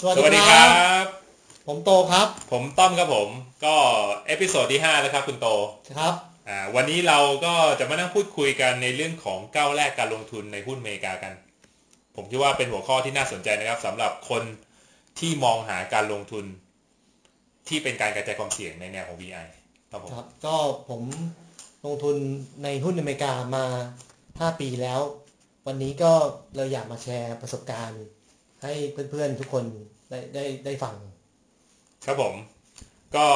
สวัสสวัสดีดีคครัรับบผมโตครับ ผมต้อมครับผม ก็ episode ที่5แล้วครับคุณโตครับอ่าวันนี้เราก็จะมานั่งพูดคุยกันในเรื่องของก้าวแรกการลงทุนในหุ้นอเมริกากัน ผมคิดว่าเป็นหัวข้อที่น่าสนใจนะครับสำหรับคนที่มองหาการลงทุน ที่เป็นการกระจายความเสี่ยงในแนวของ VI ครับผมครับก็ผมลงทุนในหุ้นอเมริกามา 5 ปีแล้ว วันนี้ก็เลยอยากมาแชร์ประสบการณ์ ให้เพื่อนๆทุกคนได้ได้ได้ฟัง ครับผม ก็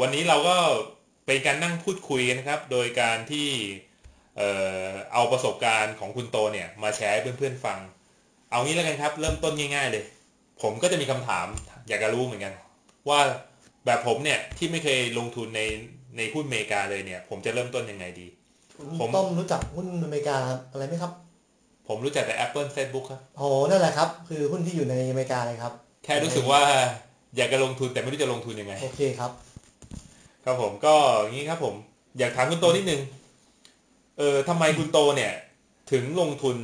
วันนี้เราก็เป็นการนั่งพูดคุยกันนะครับ โดยการที่เอ่อเอาประสบการณ์ของคุณโตเนี่ย มาแชร์ให้เพื่อนๆฟัง เอางี้แล้วกันครับ เริ่มต้นง่าย ๆ เลย ผมก็จะมีคำถามอยากจะรู้เหมือนกัน ว่าแบบผมเนี่ยที่ไม่เคยลงทุนในในหุ้นอเมริกาเลยเนี่ย ผมจะเริ่มต้นยังไงดี ผมต้อมรู้จักหุ้นอเมริกาอะไรไหมครับ ผมรู้จักแต่ Apple Facebook ครับ โอ้นั่นแหละครับ คือหุ้นที่อยู่ในอเมริกาเลยครับ แค่รู้สึกว่าอยากจะลงทุนแต่ไม่รู้จะลงทุนยังไง โอเคครับ ครับผมก็อย่างนี้ครับผม อยากถามคุณโตนิดนึง เออทำไมคุณโตเนี่ย ถึงลงทุน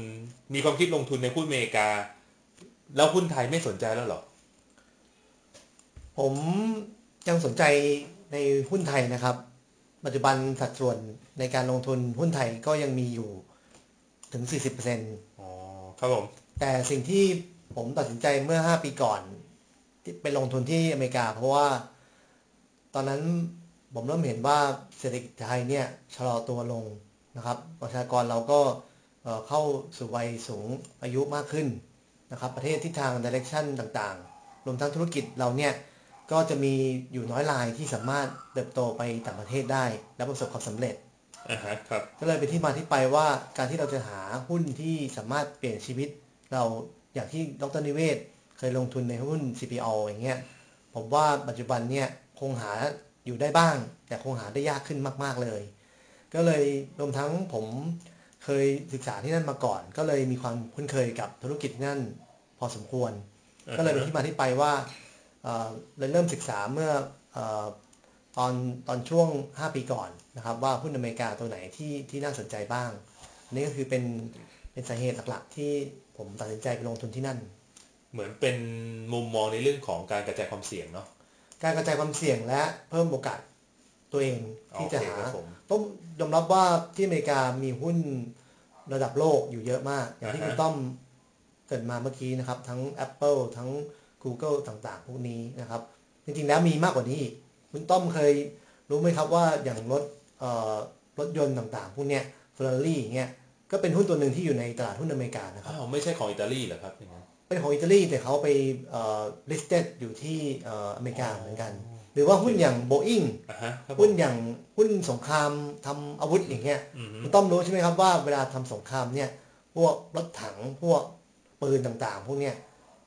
มีความคิดลงทุนในหุ้นอเมริกา แล้วหุ้นไทยไม่สนใจแล้วเหรอ ผมยังสนใจในหุ้นไทยนะครับ ปัจจุบันสัดส่วนในการลงทุนหุ้นไทยก็ยังมีอยู่ ถึง 40%อ๋อครับผม แต่สิ่งที่ผมตัดสินใจเมื่อ 5 ปีก่อน ที่ไปลงทุนที่อเมริกา เพราะว่า ตอนนั้นผมเริ่มเห็นว่าเศรษฐกิจไทยเนี่ยชะลอตัวลงนะครับประชากรเราก็เอ่อเข้าสู่วัยสูงอายุมากขึ้นนะครับประเทศทิศทางดิเรกชันต่างๆ รวมทั้งธุรกิจเราเนี่ยก็จะมีอยู่น้อยรายที่สามารถเติบโตไปต่างประเทศได้ และประสบความสำเร็จอ่าฮะ ครับก็เลยเป็นที่มาที่ไปว่าการที่เราจะหาหุ้นที่สามารถเปลี่ยนชีวิต เราอย่างที่ดรนิเวศ เคยลงทุนในหุ้น CPO อย่างเงี้ยผมว่าปัจจุบันเนี่ยคงหาอยู่ได้บ้าง แต่คงหาได้ยากขึ้นมาก ๆเลย ก็เลยรวมทั้งผมเคยศึกษาที่นั่นมาก่อน ก็เลยมีความคุ้นเคยกับธุรกิจที่นั่นพอสมควร ก็เลยเป็นที่มาที่ไปว่าเเลยเริ่มศึกษาเมื่ออ ตอนตอนช่วง 5 ปีก่อนนะครับ ว่าหุ้นอเมริกาตัวไหนที่ที่น่าสนใจบ้างอันนี่ก็คือเป็นเป็นสาเหตุหลักๆ ที่ผมตัดสินใจไปลงทุนที่นั่น เหมือนเป็นมุมมองในเรื่องของการกระจายความเสี่ยงเนาะการกระจายความเสี่ยงและเพิ่มโอกาสตัวเองที่จะโอเคหาครับผมต้องยอมรับว่าที่อเมริกามีหุ้นระดับโลกอยู่เยอะมาก อย่างที่คุณต้อมเกริดมาเมื่อกี้นะครับ ทั้ง Apple ทั้ง Google ต่างๆ พวกนี้นะครับ จริงๆแล้วมีมากกว่านี้อีก คุณต้อมเคยรู้ไหมครับว่าอย่างรถเอ่อรถยนต์ต่างๆ พวกเนี้ย Ferrari อย่างเงี้ยก็เป็นหุ้นตัวหนึ่งที่อยู่ในตลาดหุ้นอเมริกานะครับอ้าวไม่ใช่ของอิตาลีเหรอครับอย่างนั้นเป็นของอิตาลีแต่เขาไปเอ่อ listed อยู่ที่เอ่ออเมริกาเหมือนกัน หรือว่าหุ้นอย่าง Boeing อ่าฮะครับผหุ้นมอย่างหุ้นสงครามทำอาวุธอย่างเงี้ยอือฮึคุณต้อมรู้ใช่ไหมครับว่าเวลาทำสงครามเนี่ยพวกรถถังพวกปืนต่างๆ พวกเนี้ย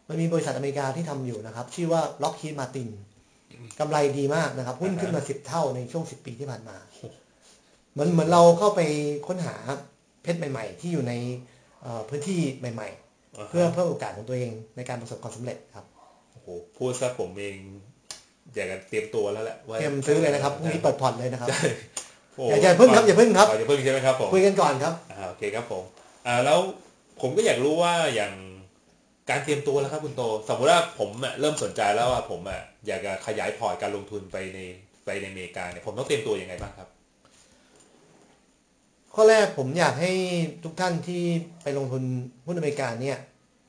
มันมีบริษัทอเมริกาที่ทำอยู่นะครับ ชื่อว่า Lockheed Martin กำไรดีมากนะครับ หุ้นขึ้นมา10เท่าในช่วง10ปีที่ผ่านมา เหมือนเหมือนเราเข้าไปค้นหาเพชรใหม่ ๆ ที่อยู่ในเอ่อพื้นที่ใหม่าๆฮะเพื่อเพิ่มโอกาสของตัวเองในการประสบความสำเร็จครับโอ้โหพูดซะผมเองอยากจะเตรียมตัวแล้วแหละว่าเตรียมซื้อเลยนะครับพรุ่งนี้เปิดพอร์ตเลยนะครับโอ้อย่าอย่าเพิ่งครับอย่าเพิ่งครับอ๋ออย่าเพิ่งใช่ไหมครับผมคุยกันก่อนครับอ่าโอเคครับผมอ่าแล้วผมก็อยากรู้ว่าอย่าง การเตรียมตัวแล้วครับคุณโต สมมติว่าผมอะเริ่มสนใจแล้วว่าผมอะอยากจะขยายพอร์ตการลงทุนไปในไปในอเมริกาเนี่ยผมต้องเตรียมตัวยังไงบ้างครับ ข้อแรกผมอยากให้ทุกท่านที่ไปลงทุนหุ้นอเมริกาเนี่ย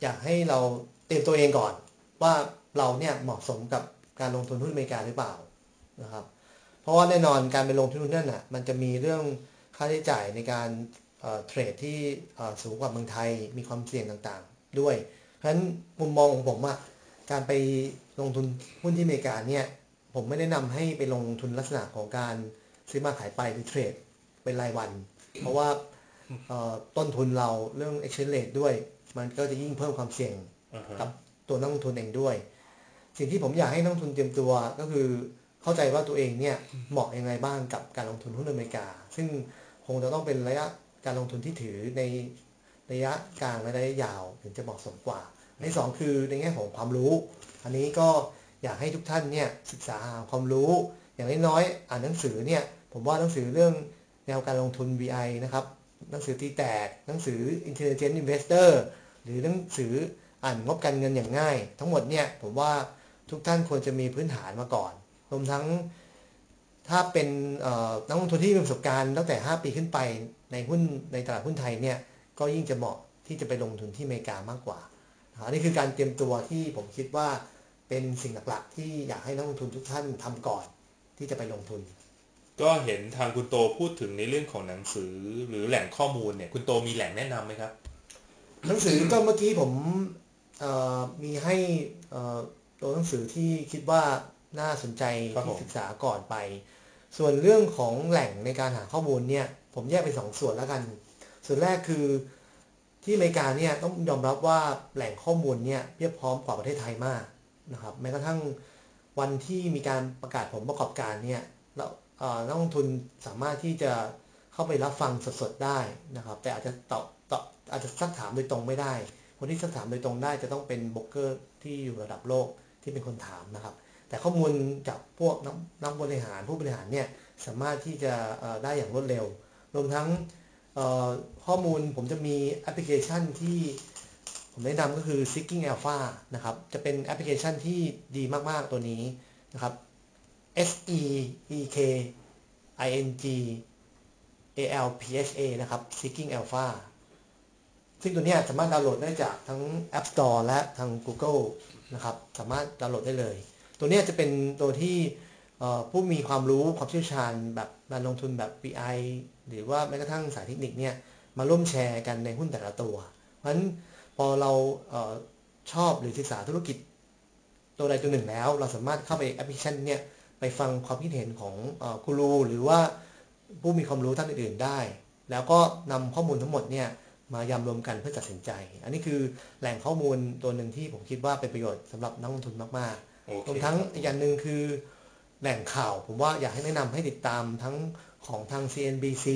อยากให้เราเตรียมตัวเองก่อน ว่าเราเนี่ยเหมาะสมกับการลงทุนหุ้นอเมริกาหรือเปล่านะครับ เพราะว่าแน่นอนการไปลงทุนนั่นน่ะมันจะมีเรื่องค่าใช้จ่ายในการเทรดที่สูงกว่าเมืองไทยมีความเสี่ยงต่างๆ ด้วย ฉะนั้นมุมมองของผมอะการไปลงทุนหุ้นที่อเมริกาเนี่ย ผมไม่แนะนำให้ไปลงทุนลักษณะของการซื้อมาขายไปหรือเทรดเป็นรายวัน เพราะว่าเอ่อต้นทุนเราเรื่อง exchange rate ด้วย มันก็จะยิ่งเพิ่มความเสี่ยงอ่าฮะกับตัวนักลงทุนเองด้วย สิ่งที่ผมอยากให้นักลงทุนเตรียมตัวก็คือเข้าใจว่าตัวเองเนี่ยเหมาะยังไงบ้างกับการลงทุนหุ้นอเมริกา ซึ่งคงจะต้องเป็นระยะการลงทุนที่ถือในระยะกลางและระยะยาวถึงจะเหมาะสมกว่า อันที่สองคือในแง่ของความรู้ อันนี้ก็อยากให้ทุกท่านเนี่ยศึกษาหาความรู้ อย่างน้อยๆอ่านหนังสือเนี่ยผมว่าหนังสือเรื่องแนวการลงทุน VI นะครับหนังสือตีแตก หนังสือ Intelligent Investor หรือหนังสืออ่านงบการเงินอย่างง่าย ทั้งหมดเนี่ยผมว่าทุกท่านควรจะมีพื้นฐานมาก่อนรวมทั้งถ้าเป็นนักลงทุนที่มีประสบการณ์ตั้งแต่ 5 ปีขึ้นไปในหุ้นในตลาดหุ้นไทยเนี่ยก็ยิ่งจะเหมาะที่จะไปลงทุนที่อเมริกามากกว่า อันนี้คือการเตรียมตัวที่ผมคิดว่าเป็นสิ่งหลักๆที่อยากให้นักลงทุนทุกท่านทำก่อนที่จะไปลงทุน ก็เห็นทางคุณโตพูดถึงในเรื่องของหนังสือหรือแหล่งข้อมูลเนี่ย คุณโตมีแหล่งแนะนํำไหมครับ หนังสือก็เมื่อกี้ผมมีให้ตัวหนังสือที่คิดว่าน่าสนใจที่ศึกษาก่อนไป ส่วนเรื่องของแหล่งในการหาข้อมูลเนี่ย ผมแยกเป็นสองส่วนแล้วกัน ส่วนแรกคือ ที่อเมริกาเนี่ยต้องยอมรับว่าแหล่งข้อมูลเนี่ยเพียบพร้อมกว่าประเทศไทยมากนะครับแม้กระทั่งวันที่มีการประกาศผลประกอบการเนี่ยเรานักลงทุนสามารถที่จะเข้าไปรับฟังสดๆได้นะครับ แต่อาจจะตอบตอบอาจจะสักถามโดยตรงไม่ได้ คนที่สักถามโดยตรงได้จะต้องเป็นบล็อกเกอร์ที่อยู่ระดับโลกที่เป็นคนถามนะครับ แต่ข้อมูลจากพวกนักนักบริหารผู้บริหารเนี่ยสามารถที่จะได้อย่างรวดเร็ว รวมทั้ง ข้อมูลผมจะมีแอปพลิเคชันที่ผมแนะนำก็คือ Seeking Alpha นะครับ จะเป็นแอปพลิเคชันที่ดีมาก ๆ ตัวนี้นะครับ S E E K I N G A L P H A นะครับ Seeking Alpha ซึ่งตัวนี้สามารถดาวน์โหลดได้จากทั้ง App Store และทาง Google นะครับ สามารถดาวน์โหลดได้เลย ตัวนี้จะเป็นตัวที่ ผู้มีความรู้ความเชี่ยวชาญแบบการลงทุนแบบ BI หรือว่าแม้กระทั่งสายเทคนิคเนี่ยมาร่วมแชร์กันในหุ้นแต่ละตัว เพราะฉะนั้นพอเราเออชอบหรือศึกษาธุรกิจตัวใดตัวหนึ่งแล้ว เราสามารถเข้าไปแอปพลิเคชันเนี่ยไปฟังความคิดเห็นของกูรูหรือว่าผู้มีความรู้ท่านอื่นๆได้ แล้วก็นำข้อมูลทั้งหมดเนี่ยมายำรวมกันเพื่อตัดสินใจ อันนี้คือแหล่งข้อมูลตัวหนึ่งที่ผมคิดว่าเป็นประโยชน์สำหรับนักลงทุนมากๆรวมทั้งอีกอย่างหนึ่งคือ แหล่งข่าว ผมว่าอยากให้แนะนำให้ติดตามทั้งของทาง CNBC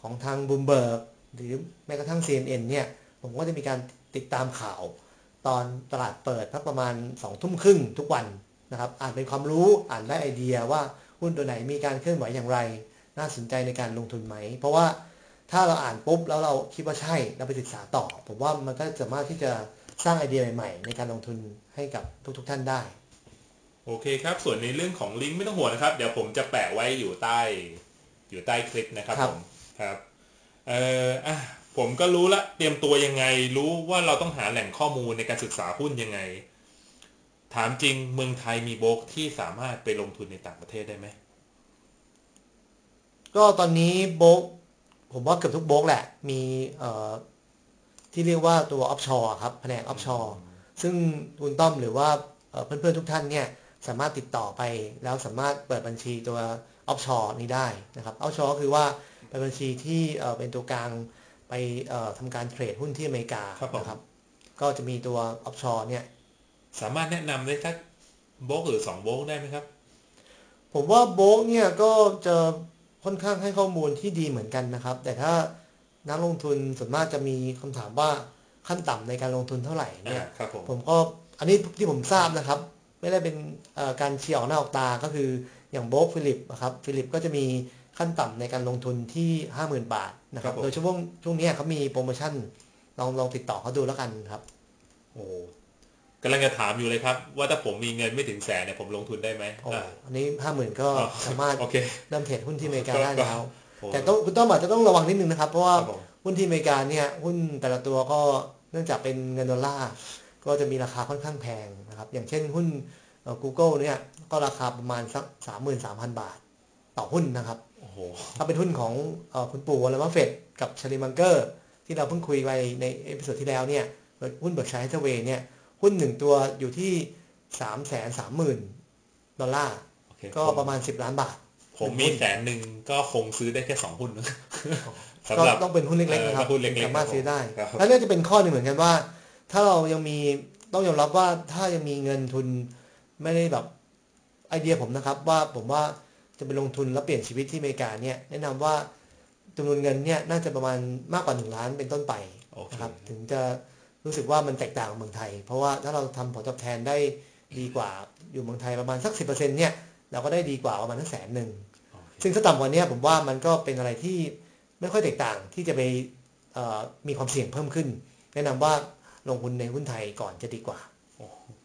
ของทาง Bloomberg หรือแม้กระทั่ง CNN เนี่ย ผมก็จะมีการติดตามข่าว ตอนตลาดเปิดพักประมาณ2ทุ่มครึ่งทุกวันนะครับอ่านเป็นความรู้อ่านได้ไอเดียว่าหุ้นตัวไหนมีการเคลื่อนไหวอย่างไร น่าสนใจในการลงทุนไหม เพราะว่าถ้าเราอ่านปุ๊บแล้วเราคิดว่าใช่เราไปศึกษาต่อ ผมว่ามันก็สามารถที่จะสร้างไอเดียใหม่ ๆ ในการลงทุนให้กับทุก ๆ ท่านได้ โอเคครับ ส่วนในเรื่องของลิงก์ไม่ต้องห่วงนะครับ เดี๋ยวผมจะแปะไว้อยู่ใต้ อยู่ใต้คลิปนะครับผมครับเอ่ออะผมก็รู้ละเตรียมตัวยังไง รู้ว่าเราต้องหาแหล่งข้อมูลในการศึกษาหุ้นยังไง ถามจริงเมืองไทยมีโบกที่สามารถไปลงทุนในต่างประเทศได้ไหมก็ตอนนี้โบรกผมว่าเกือบทุกโบรกแหละ มีเอ่อที่เรียกว่าตัว offshore ครับแผนก offshore ซึ่งคุณต้อมหรือว่าเพื่อนๆทุกท่านเนี่ย สามารถติดต่อไปแล้วสามารถเปิดบัญชีตัว offshore นี้ได้นะครับ offshore คือว่าเป็นบัญชีที่เป็นตัวกลางไปทำการ trade หุ้นที่อเมริกานะครับก็จะมีตัว offshore เนี่ยสามารถแนะนำได้สักโบรกหรือสองโบรกได้ไหมครับ ผมว่าโบรกเนี่ยก็จะค่อนข้างให้ข้อมูลที่ดีเหมือนกันนะครับ แต่ถ้านักลงทุนส่วนมากจะมีคำถามว่าขั้นต่ำในการลงทุนเท่าไหร่เนี่ยผมผมก็อันนี้ที่ผมทราบนะครับ ไม่ได้เป็นการเชียร์หน้าออกตาก็คืออย่างโบรก Phillip นะครับ Phillip ก็จะมีขั้นต่ำในการลงทุนที่ห้าหมื่นบาทนะครับโดยช่วงช่วงนี้เขามีโปรโมชั่นลองลองติดต่อเขาดูแล้วกันครับโอ้กำลังจะถามอยู่เลยครับ ว่าถ้าผมมีเงินไม่ถึงแสนเนี่ยผมลงทุนได้ไหมอันนี้ห้าหมื่นก็สามารถเริ่มเทรดหุ้นที่อเมริกาได้แล้ว แต่ต้องคุณต้องอาจจะต้องระวังนิดนึงนะครับ เพราะว่าหุ้นที่อเมริกาเนี่ยหุ้นแต่ละตัวก็เนื่องจากเป็นเงินดอลลาร์ ก็จะมีราคาค่อนข้างแพงนะครับ อย่างเช่นหุ้น Google เนี่ย ก็ราคาประมาณสักสามหมื่นสามพันบาท ต่อหุ้นนะครับถ้าเป็นหุ้นของคุณปู่ Warren Buffettกับ Charlie Munger ที่เราเพิ่งคุยไปใน episode ที่แล้วเนี่ยหุ้น Berkshire Hathaway เนี่ย หุ้นหนึ่งตัวอยู่ที่สามแสนสามหมื่นดอลลาร์ก็ประมาณสิบล้านบาท ผมมีแสนหนึ่งก็คงซื้อได้แค่สองหุ้นก็ต้องเป็นหุ้นเล็กๆนะครับสามารถซื้อได้ แล้วนี่จะเป็นข้อหนึ่งเหมือนกันว่า ถ้าเรายังมีต้องยอมรับว่าถ้ายังมีเงินทุนไม่ได้แบบไอเดียผมนะครับ ว่าผมว่าจะไปลงทุนแล้วเปลี่ยนชีวิตที่อเมริกาเนี่ยแนะนำว่าจำนวนเงินเนี่ยน่าจะประมาณมากกว่าหนึ่งล้านเป็นต้นไปนะครับถึงจะรู้สึกว่ามันแตกต่างกับเมืองไทย เพราะว่าถ้าเราทำผลตอบแทนได้ดีกว่าอยู่เมืองไทยประมาณสักสิเนี่ยเราก็ได้ดีกว่าประมาณทั้งแสนหนึ่งซึ่งถ้าต่ำกว่านี้ผมว่ามันก็เป็นอะไรที่ไม่ค่อยแตกต่างที่จะไปมีความเสี่ยงเพิ่มขึ้น แนะนำว่า ลงทุนในหุ้นไทยก่อนจะดีกว่า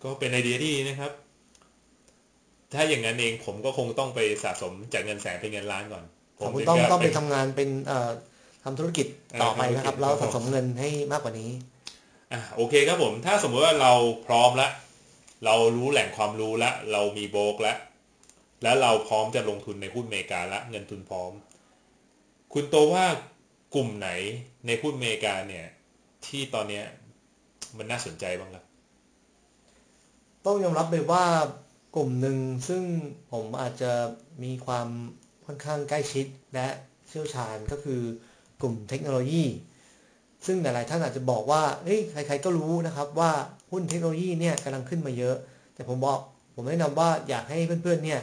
ก็เป็นไอเดียที่ดีนะครับ ถ้าอย่างนั้นเองผมก็คงต้องไปสะสมจากเงินแสนเป็นเงินล้านก่อน ผมคุณถึต้องจะต้องไปทำงานเป็นเอ่อทำธุรกิจต่อไปนะครับเออแล้วทำธุรกิจสะสมเงินให้มากกว่านี้อะโอเคครับผม ถ้าสมมติว่าเราพร้อมแล้วเรารู้แหล่งความรู้แล้วเรามีโบรกแล้วแล้วเราพร้อมจะลงทุนในหุ้นอเมริกาแล้วเงินทุนพร้อม คุณโตว่ากลุ่มไหนในหุ้นอเมริกาเนี่ย ที่ตอนเนี้ย มันน่าสนใจบ้างครับ ต้องยอมรับเลยว่ากลุ่มหนึ่งซึ่งผมอาจจะมีความค่อนข้างใกล้ชิดและเชี่ยวชาญก็คือกลุ่มเทคโนโลยี ซึ่งหลายๆท่านอาจจะบอกว่าเฮ้ยใครๆก็รู้นะครับว่าหุ้นเทคโนโลยีเนี่ยกำลังขึ้นมาเยอะ แต่ผมบอกผมแนะนำว่าอยากให้เพื่อนๆเนี่ย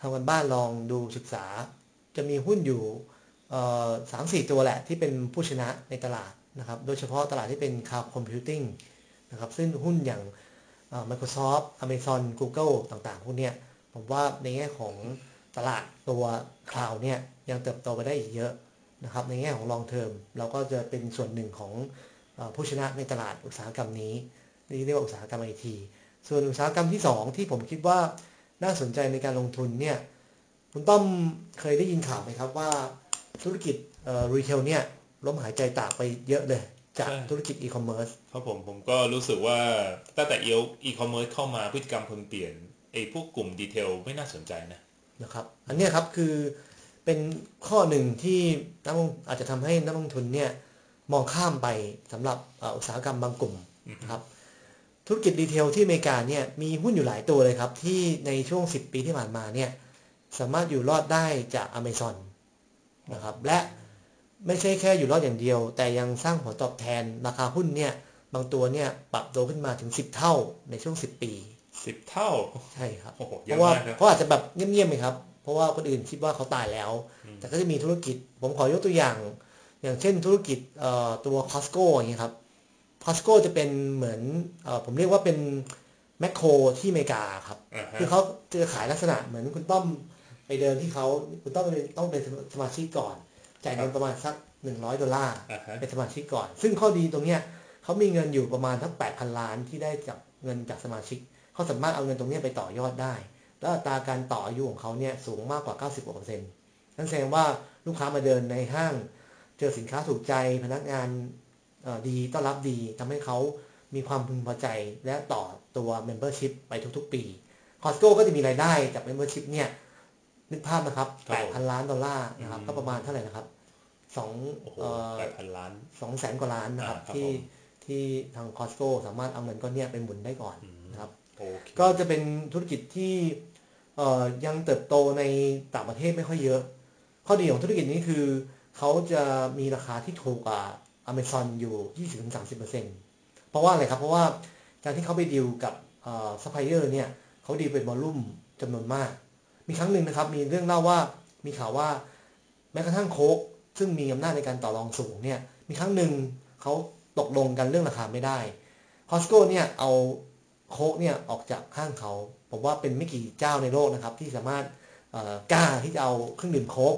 ทำกันบ้านลองดูศึกษา จะมีหุ้นอยู่สามสี่ตัวแหละที่เป็นผู้ชนะในตลาด นะครับ โดยเฉพาะตลาดที่เป็น cloud computing นะครับ ซึ่งหุ้นอย่าง Microsoft Amazon Google ต่างๆ พวกเนี้ยผมว่าในแง่ของตลาดตัว cloud เนี่ยยังเติบโตไปได้อีกเยอะนะครับ ในแง่ของ long term เราก็จะเป็นส่วนหนึ่งของผู้ชนะในตลาดอุตสาหกรรมนี้ที่เรียกว่าอุตสาหกรรมไอทีส่วนอุตสาหกรรมที่ 2 ที่ผมคิดว่าน่าสนใจในการลงทุนเนี่ยคุณต้อมเคยได้ยินข่าวไหมครับว่าธุรกิจ retail เนี่ย ล้มหายตายจากไปเยอะเลย จากใช่ธุรกิจอีคอมเมิร์ซครับผมผมก็รู้สึกว่าตั้งแต่อีคอมเมิร์ซเข้ามาพฤติกรรมคนเปลี่ยนไอ้พวกกลุ่ม retail ไม่น่าสนใจนะนะครับ อันเนี้ยครับคือเป็นข้อหนึ่งที่นักลงอาจจะทำให้นักลงทุนเนี่ยมองข้ามไปสำหรับเอ่ออุตสาหกรรมบางกลุ่มนะครับธุรกิจ retail ที่อเมริกาเนี่ยมีหุ้นอยู่หลายตัวเลยครับ ที่ในช่วง 10 ปีที่ผ่านมาเนี่ยสามารถอยู่รอดได้จาก Amazon นะครับและ ไม่ใช่แค่อยู่รอดอย่างเดียว แต่ยังสร้างผลตอบแทนราคาหุ้นเนี่ย บางตัวเนี่ยปรับตัวขึ้นมาถึง 10 เท่าในช่วง 10 ปีสิบเท่า ใช่ครับโอ้โหเพเยอะราะว่ามากครับเขาอาจจะแบบเงียบๆไหมครับ เพราะว่าคนอื่นคิดว่าเขาตายแล้ว แต่ก็จะมีธุรกิจ ผมขอยกตัวอย่าง อย่างเช่นธุรกิจเอ่อตัว Costco อย่างเงี้ยครับ Costco จะเป็นเหมือนเอ่อผมเรียกว่าเป็นแมคโครที่อเมริกาครับอ่าฮะคือเขาจะขายลักษณะเหมือนคุณต้อมไปเดินที่เขาคุณต้อมต้องเป็นสมาชิกก่อน จ่ายเงินประมาณสักหนึ่งร้อยดอลลาร์อ่าฮะเป็นสมาชิกก่อน ซึ่งข้อดีตรงเนี้ยเขามีเงินอยู่ประมาณทั้ง8,000ล้านที่ได้จากเงินจากสมาชิกเขาสามารถเอาเงินตรงเนี้ยไปต่อยอดได้ แล้วอัตราการต่ออายุของเขาเนี่ยสูงมากกว่า 90กว่าเปอร์เซ็นต์นั่นแสดงว่าลูกค้ามาเดินในห้าง เจอสินค้าถูกใจพนักงานเอ่อดีต้อนรับดีทำให้เขามีความพึงพอใจและต่อตัว Membership ไปทุกๆ ปี Costco ก็จะมีรายได้จาก Membership เนี่ย นึกภาพนะครับ8,000ล้านดอลลาร์นะครับ ก็ประมาณเท่าไหร่นะครับสองโอ้โหเอ่อแปดพันล้านสองแสนกว่าล้านนะครับอ่าครับที่ผมที่ทาง Costco สามารถเอาเงินก้อนเนี้ยไปหมุนได้ก่อนอืมนะครับโอเคก็จะเป็นธุรกิจที่เอ่อยังเติบโตในต่างประเทศไม่ค่อยเยอะ ข้อดีของธุรกิจนี้คือ เขาจะมีราคาที่ถูกกว่า Amazon อยู่ 20-30%เพราะว่าอะไรครับ เพราะว่าการที่เขาไปดีลกับซัพพลายเออร์เนี่ยเขาดีลเป็น volume จำนวนมาก มีครั้งหนึ่งนะครับ มีเรื่องเล่าว่ามีข่าวว่าแม้กระทั่งโค้กซึ่งมีอำนาจในการต่อรองสูงเนี่ย มีครั้งหนึ่งเขาตกลงกันเรื่องราคาไม่ได้ Costco เนี่ยเอาโค้กเนี่ยออกจากห้างเขา ผมว่าเป็นไม่กี่เจ้าในโลกนะครับ ที่สามารถกล้าที่จะเอาเครื่องดื่มโค้ก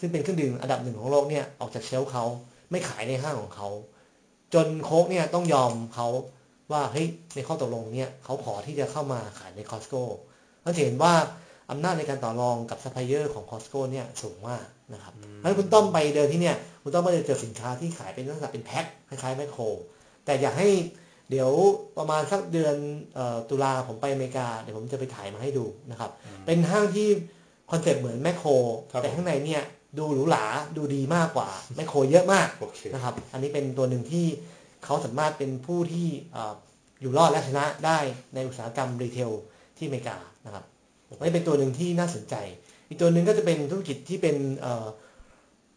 ซึ่งเป็นเครื่องดื่มอันดับหนึ่งของโลกเนี่ยออกจาก shelf เขาไม่ขายในห้างของเขาจนโค้กเนี่ยต้องยอมเขาว่าเฮ้ยในข้อตกลงเนี่ยเขาขอที่จะเข้ามาขายใน Costco เราเห็นว่า อำนาจในการต่อรองกับซัพพลายเออร์ของ Costco เนี่ยสูงมากนะครับเพราะฉะนั้นคุณต้อมไปเดินที่เนี่ยคุณต้อมก็จะเจอสินค้าที่ขายเป็นลักษณะเป็นแพ็คคล้ายๆแมคโคร แต่อยากให้เดี๋ยวประมาณสักเดือนเอ่อตุลาผมไปอเมริกา เดี๋ยวผมจะไปถ่ายมาให้ดูนะครับ เป็นห้างที่ concept เหมือนแมคโครครับแต่ข้างในเนี่ยดูหรูหราดูดีมากกว่าแมคโครเยอะมากโอเคนะครับ อันนี้เป็นตัวหนึ่งที่เขาสามารถเป็นผู้ที่เอ่ออยู่รอดและชนะได้ในอุตสาหกรรม retail ที่อเมริกานะครับอั นนี้เป็นตัวหนึ่งที่น่าสนใจ อีกตัวหนึ่งก็จะเป็นธุรกิจที่เป็นเอ่อ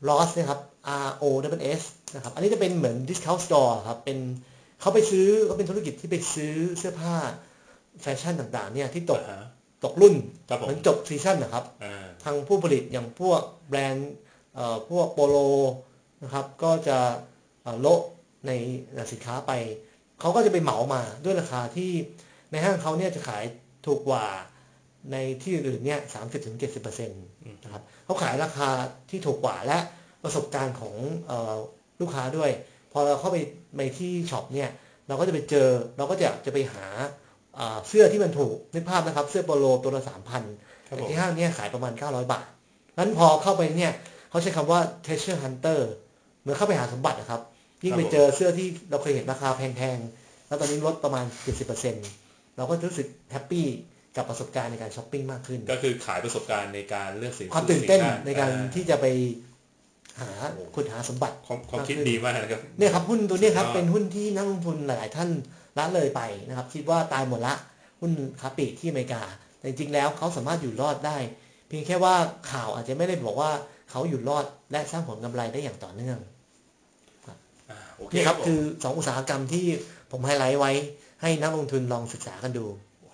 Ross นะครับ R O W S นะครับ อันนี้จะเป็นเหมือน discount store ครับ เป็นเขาไปซื้อเขาเป็นธุรกิจที่ไปซื้อเสื้อผ้าแฟชั่นต่างๆ เนี่ยที่ตกอ่าฮะตกรุ่นครับผมเหมือนจบซีซั่นนะครับอ่าทางผู้ผลิตอย่างพวกแบรนด์เอ่อพวกโปโลนะครับ ก็จะเอ่อโละในสินค้าไป เขาก็จะไปเหมามาด้วยราคาที่ในห้างเขาเนี่ยจะขายถูกกว่า ในที่อื่นๆเนี่ยสามสิบถึงเจ็ดสิบเปอร์เซ็นต์นะครับเขาขายราคาที่ถูกกว่าและประสบการณ์ของเออลูกค้าด้วย พอเราเข้าไปในที่ช็อปเนี่ยเราก็จะไปเจอเราก็จะจะไปหาอ่าเสื้อที่มันถูกนึกภาพนะครับ เสื้อโปโลตัวละสามพันครับแต่ผมที่ห้างเนี่ยขายประมาณ 900 บาทนั้นพอเข้าไปเนี่ยเขาใช้คำว่า treasure hunter เหมือนเข้าไปหาสมบัตินะครับ ยิ่งไปเจอเสื้อที่เราเคยเห็นราคาแพงๆ แล้วตอนนี้ลดประมาณ 70%เราก็รู้สึกแฮปปี้ กับประสบการณ์ในการช้อปปิ้งมากขึ้น ก็คือขายประสบการณ์ในการเลือกสินความตื่นเต้นสิค้ในการอ่ที่จะไปหาโอ้ขุดหาสมบัติความความคิดมากขึ้นดีมากนะครับเนี่ยครับหุ้นตัวเนี้ยครับสุดยอดเป็นหุ้นที่นักลงทุนหลาย ๆ ท่านละเลยไปนะครับ คิดว่าตายหมดละหุ้นค้าปลีกที่อเมริกา แต่จริง ๆ แล้วเขาสามารถอยู่รอดได้ เพียงแค่ว่าข่าวอาจจะไม่ได้บอกว่าเขาอยู่รอดและสร้างผลกำไรได้อย่างต่อเนื่องอ่าโอเคนี่ครับผมคือสองอุตสาหกรรมที่ผมไฮไลท์ไว้ให้นักลงทุนลองศึกษากันดู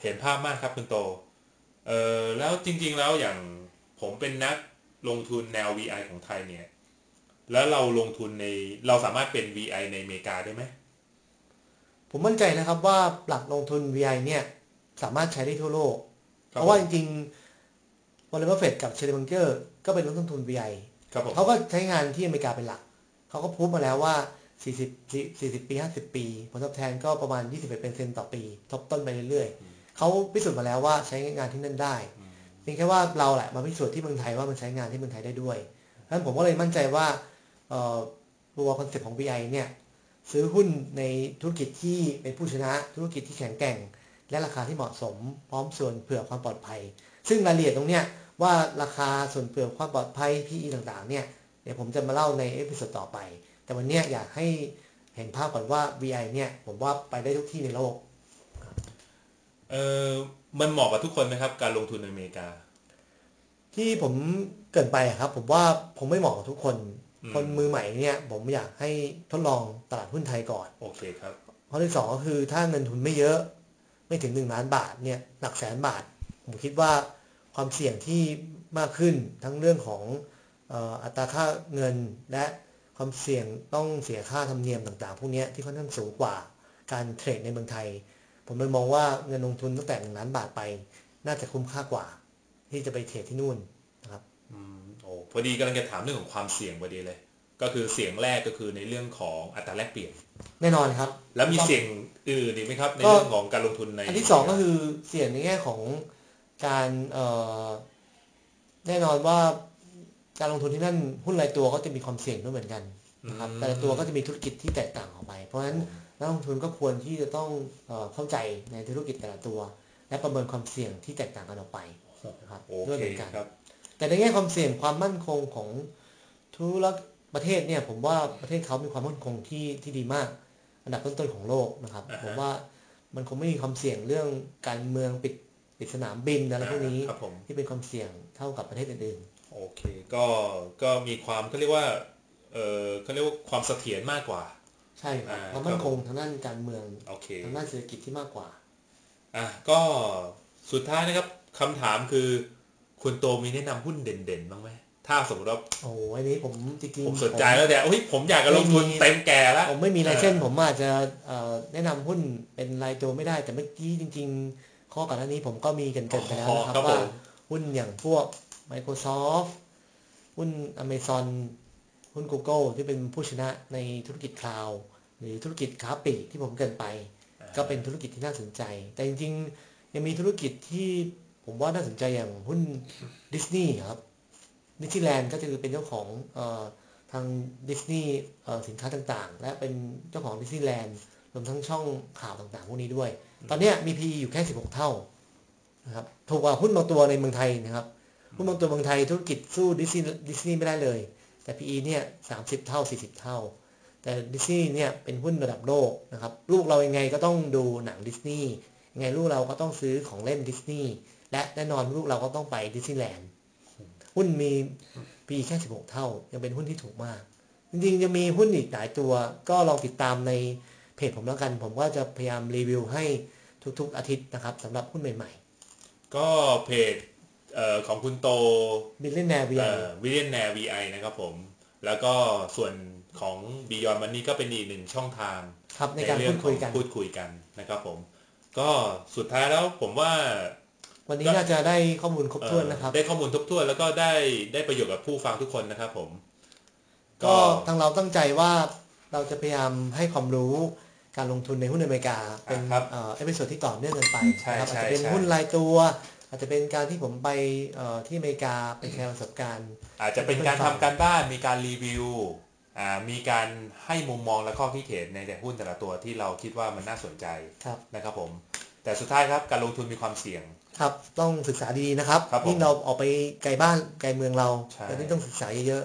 เห็นภาพมากครับคุณโต เออแล้วจริงๆแล้วอย่างผมเป็นนักลงทุนแนว VI ของไทยเนี่ย แล้วเราลงทุนในเราสามารถเป็น VI ในอเมริกาได้ไหม ผมมั่นใจนะครับว่าหลักลงทุน VI เนี่ย สามารถใช้ได้ทั่วโลกคเพบราะว่าจริงๆ Warren Buffett กับ Charlie Mungerก็เป็นนักลงทุน VI ครับผมเขาก็ใช้งานที่อเมริกาเป็นหลัก เขาก็พูดมาแล้วว่า 40 40 ปี 50 ปี ผลตอบแทนก็ประมาณ 21%ต่อปี ทบต้นไปเรื่อยๆ เขาพิสูจน์มาแล้วว่าใช้งานที่นั่นได้เพียงแค่ว่าเราแหละมาพิสูจน์ที่เมืองไทยว่ามันใช้งานที่เมืองไทยได้ด้วยดังนั้นผมก็เลยมั่นใจว่าตัว concept ของ VI เนี่ยซื้อหุ้นในธุรกิจที่เป็นผู้ชนะธุรกิจที่แข็งแกร่ง และราคาที่เหมาะสม พร้อมส่วนเผื่อความปลอดภัย ซึ่งรายละเอียดตรงเนี้ยว่าราคาส่วนเผื่อความปลอดภัย PE ต่างๆ เนี่ยเดี๋ยวผมจะมาเล่าใน episode ต่อไป แต่วันนี้อยากให้เห็นภาพก่อนว่า VI เนี่ยผมว่าไปได้ทุกที่ในโลก ออมันเหมาะกับทุกคนไหมครับ การลงทุนในอเมริกา ที่ผมเกริ่นไปอะครับ ผมว่าผมไม่เหมาะกับทุกคนอืมคนมือใหม่เนี่ยผมอยากให้ทดลองตลาดหุ้นไทยก่อนโอเคครับข้อที่สองก็คือถ้าเงินทุนไม่เยอะ ไม่ถึงหนึ่งล้านบาทเนี่ยหลักแสนบาท ผมคิดว่าความเสี่ยงที่มากขึ้นทั้งเรื่องของเอ่ออัตราค่าเงินและความเสี่ยงต้องเสียค่าธรรมเนียมต่างๆ พวกเนี้ยที่ค่อนข้างสูงกว่าการเทรดในเมืองไทย ผมเลยมองว่าเงินลงทุนตั้งแต่หนึ่งล้านบาทไป น่าจะคุ้มค่ากว่า ที่จะไปเทรดที่นู่นนะครับอืมโอ้พอดีกำลังจะถามเรื่องของความเสี่ยงพอดีเลย ก็คือเสี่ยงแรกก็คือในเรื่องของอัตราแลกเปลี่ยน แน่นอนครับ แล้วมีเสี่ยงอื่นอีกไหมครับ ในก็เรื่องของการลงทุนในอันที่สองก็คือเสี่ยงในแง่ของการเอ่อแน่นอนว่าการลงทุนที่นั่นหุ้นรายตัวก็จะมีความเสี่ยงด้วยเหมือนกันนะครับแต่ละตัวก็จะมีธุรกิจที่แตกต่างออกไป เพราะฉะนั้น นักลงทุนก็ควรที่จะต้องเอ่อเข้าใจในธุรกิจแต่ละตัว และประเมินความเสี่ยงที่แตกต่างกันออกไปนะครับโอด้วยเคเหมือนกันครับแต่ในแง่ความเสี่ยงความมั่นคงของธุรกิจประเทศเนี่ยผมว่าประเทศเขามีความมั่นคงที่ที่ดีมาก อันดับต้นๆของโลกนะครับอ่าฮะผมว่ามันคงไม่มีความเสี่ยงเรื่องการเมืองปิดปิดสนามบินอะไรพวกนี้ครับผมที่เป็นความเสี่ยงเท่ากับประเทศอื่นโอเคก็ก็มีความเขาเรียกว่าเออเขาเรียกว่าความเสถียรมากกว่าๆ ใช่ครับอ่าความมั่นคงทางด้านการเมืองโอเคทางด้านเศรษฐกิจที่มากกว่า อะก็สุดท้ายนะครับคำถามคือคุณโตมีแนะนำหุ้นเด่นๆบ้างไหมถ้าสมมติว่าโอ้โหอันนี้ผมจริงๆผมสนใจแล้วแต่เฮ้ยผมอยากจะลงทุนไม่มีเต็มแก่แล้วผมไม่มีลายเส้นเออผมอาจจะเอ่อแนะนำหุ้นเป็นรายตัวไม่ได้ แต่เมื่อกี้จริง ๆ ข้อก่อนหน้านี้ผมก็มีเกรินๆไปแล้วนะคครัรับบผว่ามหุ้นอย่างพวก Microsoft หุ้น Amazon หุ้น Google ที่เป็นผู้ชนะในธุรกิจคลาวด์หรือธุรกิจค้าปลีกที่ผมเกริ่นไป ก็เป็นธุรกิจที่น่าสนใจ แต่จริงๆ ยังมีธุรกิจที่ผมว่าน่าสนใจอย่างหุ้นดิสนีย์ครับดิสนีย์แลนด์ก็จะคือเป็นเจ้าของเออทางดิสนีย์สินค้าต่างๆ และเป็นเจ้าของดิสนีย์แลนด์รวมทั้งช่องข่าวต่างๆ พวกนี้ด้วย ตอนเนี้ยมี PE อยู่แค่ 16 เท่านะครับถูกกว่าหุ้นบางตัวในเมืองไทยนะครับหุ้นบางตัวเมืองไทยธุรกิจสู้ Disney Disney ไม่ได้เลย แต่ PE เนี่ย30เท่า 40 เท่า แต่ดิสนีย์เนี่ยเป็นหุ้นระดับโลกนะครับลูกเรายังไงก็ต้องดูหนังดิสนีย์ยังไงลูกเราก็ต้องซื้อของเล่นดิสนีย์และแน่นอนลูกเราก็ต้องไปดิสนีย์แลนด์หุ้นมีปีแค่ 16 เท่า ยังเป็นหุ้นที่ถูกมาก จริงๆจะมีหุ้นอีกหลายตัว ก็ลองติดตามในเพจผมแล้วกัน ผมก็จะพยายามรีวิวให้ทุกๆอาทิตย์นะครับสำหรับหุ้นใหม่ ๆ ก็เพจ เอ่อของคุณโตๆบิลเลนแนร์วีวิเลียนแนวีไอนะครับผม แล้วก็ส่วนของ Beyond Money ก็เป็นอีกหนึ่งช่องทางครับในการเรื่พูดคุยขกัอนงพูดคุยกันนะครับผม ก็สุดท้ายแล้วผมว่า วันนี้น่าจะได้ข้อมูลครบถ้วนนะครับเอ่อได้ข้อมูลทบถ้วนแล้วก็ได้ได้ประโยชน์กับผู้ฟังทุกคนนะครับผม ก็ทางเราตั้งใจว่าเราจะพยายามให้ความรู้การลงทุนในหุ้นอเมริกา เป็นครับเอ่อ episode ที่ต่อเนื่องกันไปใช่นะครับใช่อาจจะเป็นใช่หุ้นรายตัว อาจจะเป็นการที่ผมไปเอ่อที่อเมริกาไปแชร์ประสบการณ์ อาจจะเป็นการทำการบ้านมีการรีวิวอ่ามีการให้มุมมองและข้อคิดเห็นในแต่หุ้นแต่ละตัวที่เราคิดว่ามันน่าสนใจครับนะครับผม แต่สุดท้ายครับการลงทุนมีความเสี่ยงครับต้องศึกษาดีๆนะครับครับผมยิ่งเราออกไปไกลบ้านไกลเมืองเราใช่เราที่ต้องศึกษาเยอะ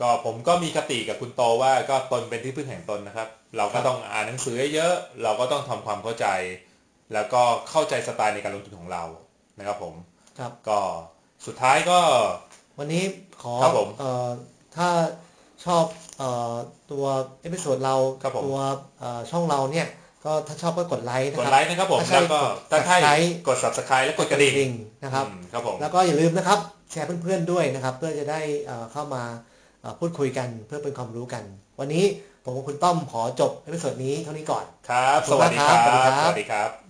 ก็ผมก็มีคติกับคุณโตว่าก็ตนเป็นที่พึ่งแห่งตนนะครับ เราก็ต้องอ่านหนังสือเยอะๆเราก็ต้องทำความเข้าใจ แล้วก็เข้าใจสไตล์ในการลงทุนของเรา นะครับผมๆครับก็สุดท้ายก็ วันนี้ขอครับผมเอ่อถ้าชอบเอ่อตัว episode เราครับผม ตัวเอ่อช่องเราเนี่ยก็ถ้าชอบก็กดไลค์นะกดครับไลค์นะครับผมถ้าใช่แล้วก็กดถ้าใช่ Subscribe กด subscribe และกดกระดิ่งนะครับ อืมครับผม แล้วก็อย่าลืมนะครับ แชร์เพื่อนๆด้วยนะครับ เพื่อจะได้เอ่อเข้ามาเอ่อพูดคุยกันเพื่อเป็นความรู้กัน วันนี้ผมกับคุณต้อมขอจบเอพิโซดนี้เท่านี้ก่อน ครับขสอบคุณวัสดีคมากรัครับบสวัสดีครับ สวัสดีครับ